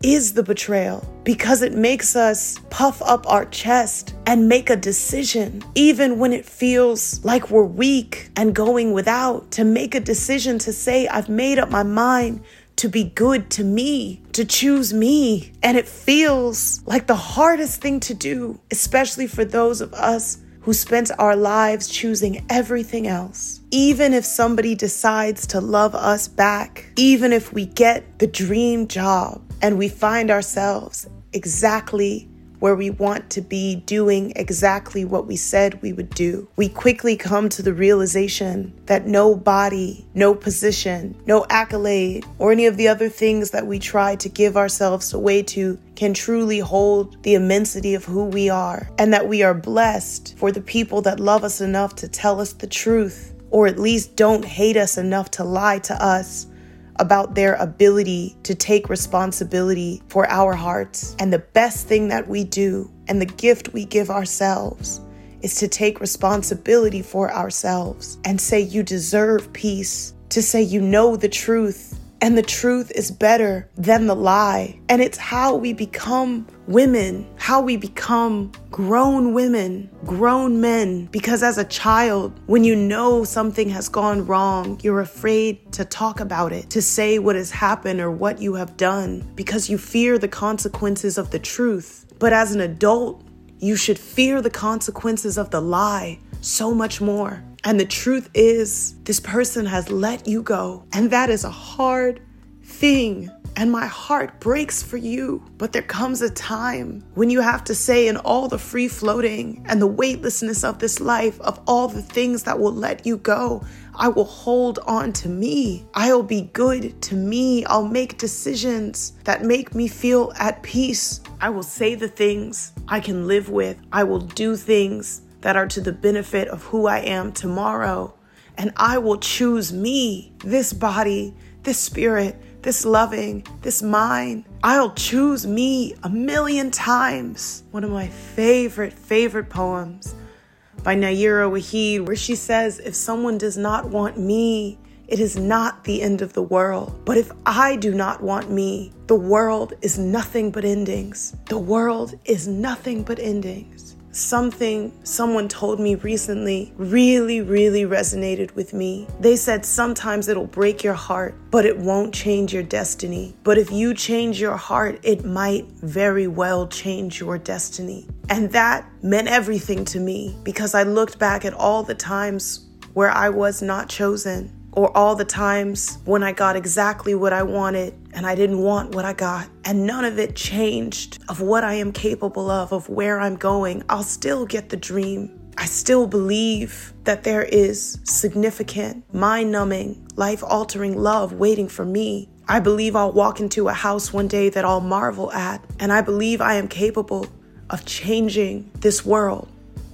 Speaker 1: is the betrayal because it makes us puff up our chest and make a decision, even when it feels like we're weak and going without, to make a decision to say, I've made up my mind to be good to me, to choose me. And it feels like the hardest thing to do, especially for those of us who spent our lives choosing everything else. Even if somebody decides to love us back, even if we get the dream job and we find ourselves exactly where we want to be doing exactly what we said we would do. We quickly come to the realization that no body, no position, no accolade, or any of the other things that we try to give ourselves away to can truly hold the immensity of who we are, and that we are blessed for the people that love us enough to tell us the truth, or at least don't hate us enough to lie to us about their ability to take responsibility for our hearts. And the best thing that we do and the gift we give ourselves is to take responsibility for ourselves and say, You deserve peace, to say, You know the truth and the truth is better than the lie. And it's how we become women, how we become grown women, grown men. Because as a child, when you know something has gone wrong, you're afraid to talk about it, to say what has happened or what you have done, because you fear the consequences of the truth. But as an adult, you should fear the consequences of the lie so much more. And the truth is, this person has let you go. And that is a hard thing. And my heart breaks for you. But there comes a time when you have to say, in all the free floating and the weightlessness of this life, of all the things that will let you go, I will hold on to me. I'll be good to me. I'll make decisions that make me feel at peace. I will say the things I can live with. I will do things that are to the benefit of who I am tomorrow. And I will choose me, this body, this spirit, this loving, this mind. I'll choose me a million times. One of my favorite, favorite poems by Nayyirah Waheed, where she says, If someone does not want me, it is not the end of the world. But if I do not want me, the world is nothing but endings. The world is nothing but endings. Something someone told me recently really, really resonated with me. They said sometimes it'll break your heart, but it won't change your destiny. But if you change your heart, it might very well change your destiny. And that meant everything to me because I looked back at all the times where I was not chosen, or all the times when I got exactly what I wanted and I didn't want what I got. And none of it changed of what I am capable of, of where I'm going. I'll still get the dream. I still believe that there is significant, mind numbing, life altering love waiting for me. I believe I'll walk into a house one day that I'll marvel at, and I believe I am capable of changing this world.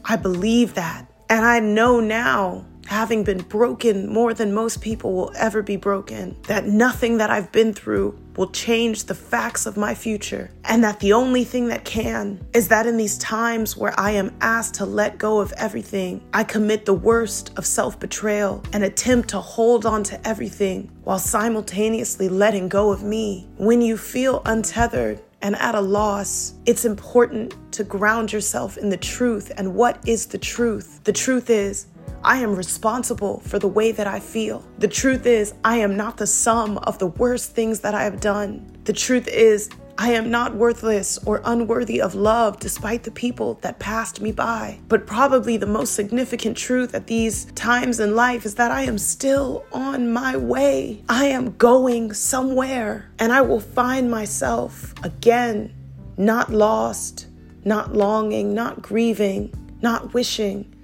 Speaker 1: I believe that. And I know now having been broken more than most people will ever be broken, that nothing that I've been through will change the facts of my future, and that the only thing that can is that in these times where I am asked to let go of everything, I commit the worst of self betrayal and attempt to hold on to everything while simultaneously letting go of me. When you feel untethered, and at a loss, it's important to ground yourself in the truth. And what is the truth? The truth is I am responsible for the way that I feel. The truth is, I am not the sum of the worst things that I have done. The truth is, I am not worthless or unworthy of love despite the people that passed me by. But probably the most significant truth at these times in life is that I am still on my way. I am going somewhere and I will find myself again, not lost, not longing, not grieving, not wishing,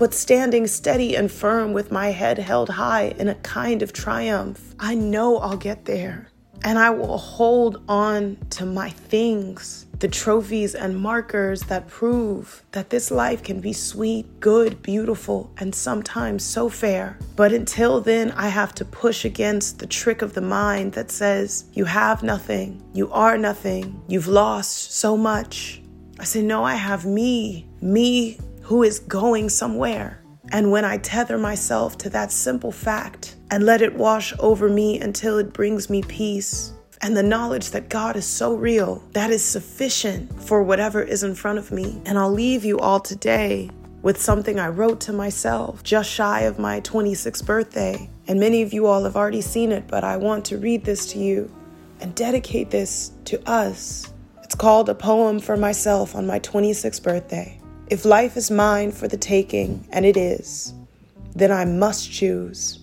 Speaker 1: but standing steady and firm with my head held high in a kind of triumph. I know I'll get there. And I will hold on to my things, the trophies and markers that prove that this life can be sweet, good, beautiful, and sometimes so fair. But until then, I have to push against the trick of the mind that says, You have nothing, you are nothing, you've lost so much. I say, No, I have me, me who is going somewhere. And when I tether myself to that simple fact and let it wash over me until it brings me peace and the knowledge that God is so real, that is sufficient for whatever is in front of me. And I'll leave you all today with something I wrote to myself just shy of my 26th birthday. And many of you all have already seen it, but I want to read this to you and dedicate this to us. It's called A Poem for Myself on my 26th birthday. If life is mine for the taking, and it is, then I must choose.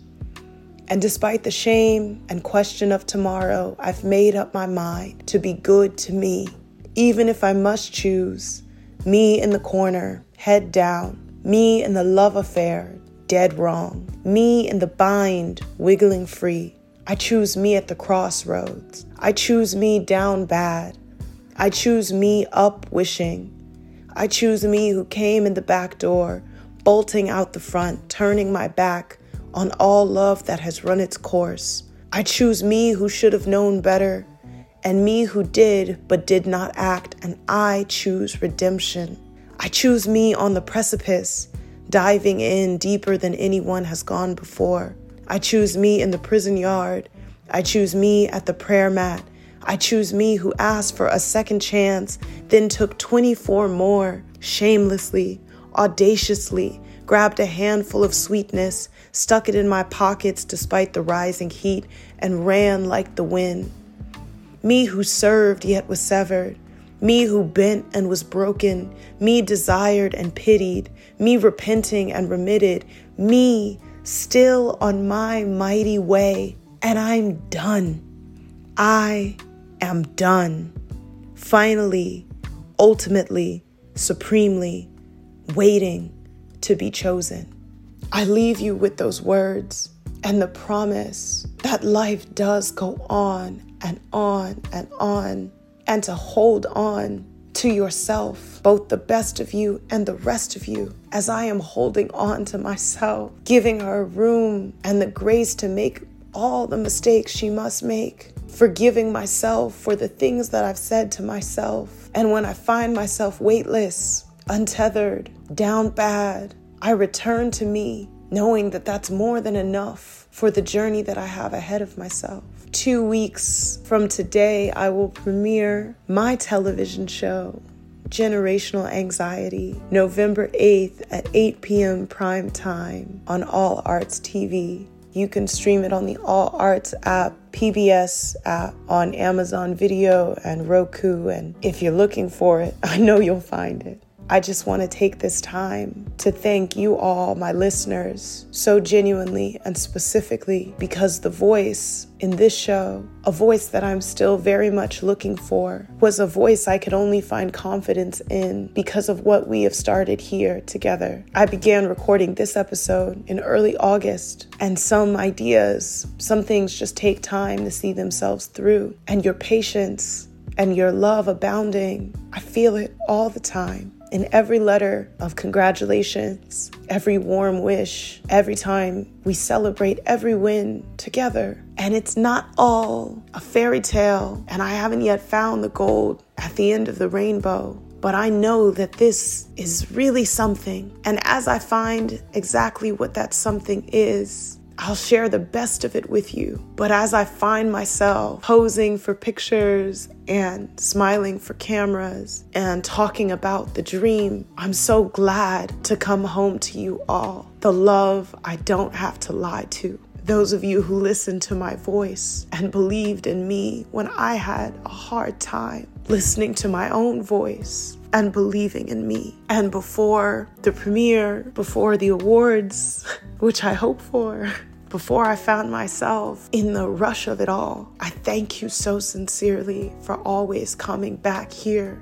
Speaker 1: And despite the shame and question of tomorrow, I've made up my mind to be good to me, even if I must choose me in the corner, head down, me in the love affair, dead wrong, me in the bind, wiggling free. I choose me at the crossroads. I choose me down bad. I choose me up wishing. I choose me who came in the back door, bolting out the front, turning my back on all love that has run its course. I choose me who should have known better, and me who did but did not act, and I choose redemption. I choose me on the precipice, diving in deeper than anyone has gone before. I choose me in the prison yard. I choose me at the prayer mat I choose me who asked for a second chance, then took 24 more, shamelessly, audaciously, grabbed a handful of sweetness, stuck it in my pockets despite the rising heat, and ran like the wind. Me who served yet was severed, me who bent and was broken, me desired and pitied, me repenting and remitted, me still on my mighty way, and I'm done. I am done. Finally, ultimately, supremely, waiting to be chosen. I leave you with those words and the promise that life does go on and on and on, and to hold on to yourself, both the best of you and the rest of you, as I am holding on to myself, giving her room and the grace to make all the mistakes she must make forgiving myself for the things that I've said to myself. And when I find myself weightless, untethered, down bad, I return to me, knowing that that's more than enough for the journey that I have ahead of myself. Two weeks from today, I will premiere my television show, Generational Anxiety, November 8th at 8 p.m. prime time on All Arts TV. You can stream it on the All Arts app, PBS app, on Amazon Video and Roku. And if you're looking for it, I know you'll find it. I just want to take this time to thank you all, my listeners, so genuinely and specifically because the voice in this show, a voice that I'm still very much looking for, was a voice I could only find confidence in because of what we have started here together. I began recording this episode in early August, and some ideas, some things just take time to see themselves through, and your patience and your love abounding. I feel it all the time in every letter of congratulations, every warm wish, every time we celebrate every win together. And it's not all a fairy tale, and I haven't yet found the gold at the end of the rainbow. But I know that this is really something. And as I find exactly what that something is, I'll share the best of it with you. But as I find myself posing for pictures and smiling for cameras and talking about the dream, I'm so glad to come home to you all. The love I don't have to lie to. Those of you who listened to my voice and believed in me when I had a hard time listening to my own voice and believing in me. And before the premiere, before the awards, which I hope for, before I found myself in the rush of it all, I thank you so sincerely for always coming back here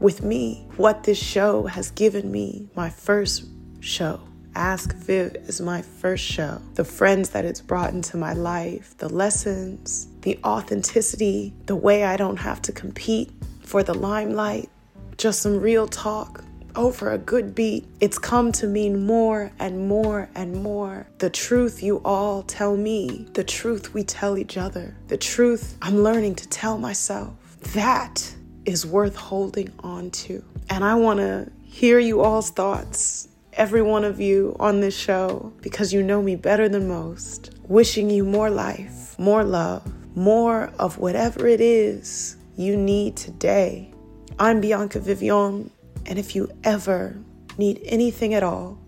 Speaker 1: with me. What this show has given me, my first show. Ask Viv is my first show. The friends that it's brought into my life, the lessons, the authenticity, the way I don't have to compete for the limelight, just some real talk Oh, over a good beat. It's come to mean more and more and more. The truth you all tell me, the truth we tell each other, the truth I'm learning to tell myself. That is worth holding on to. And I want to hear you all's thoughts, every one of you on this show, because you know me better than most. Wishing you more life, more love, more of whatever it is you need today. I'm Bianca Vivian and if you ever need anything at all,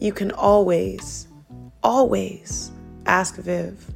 Speaker 1: you can always, always ask Viv.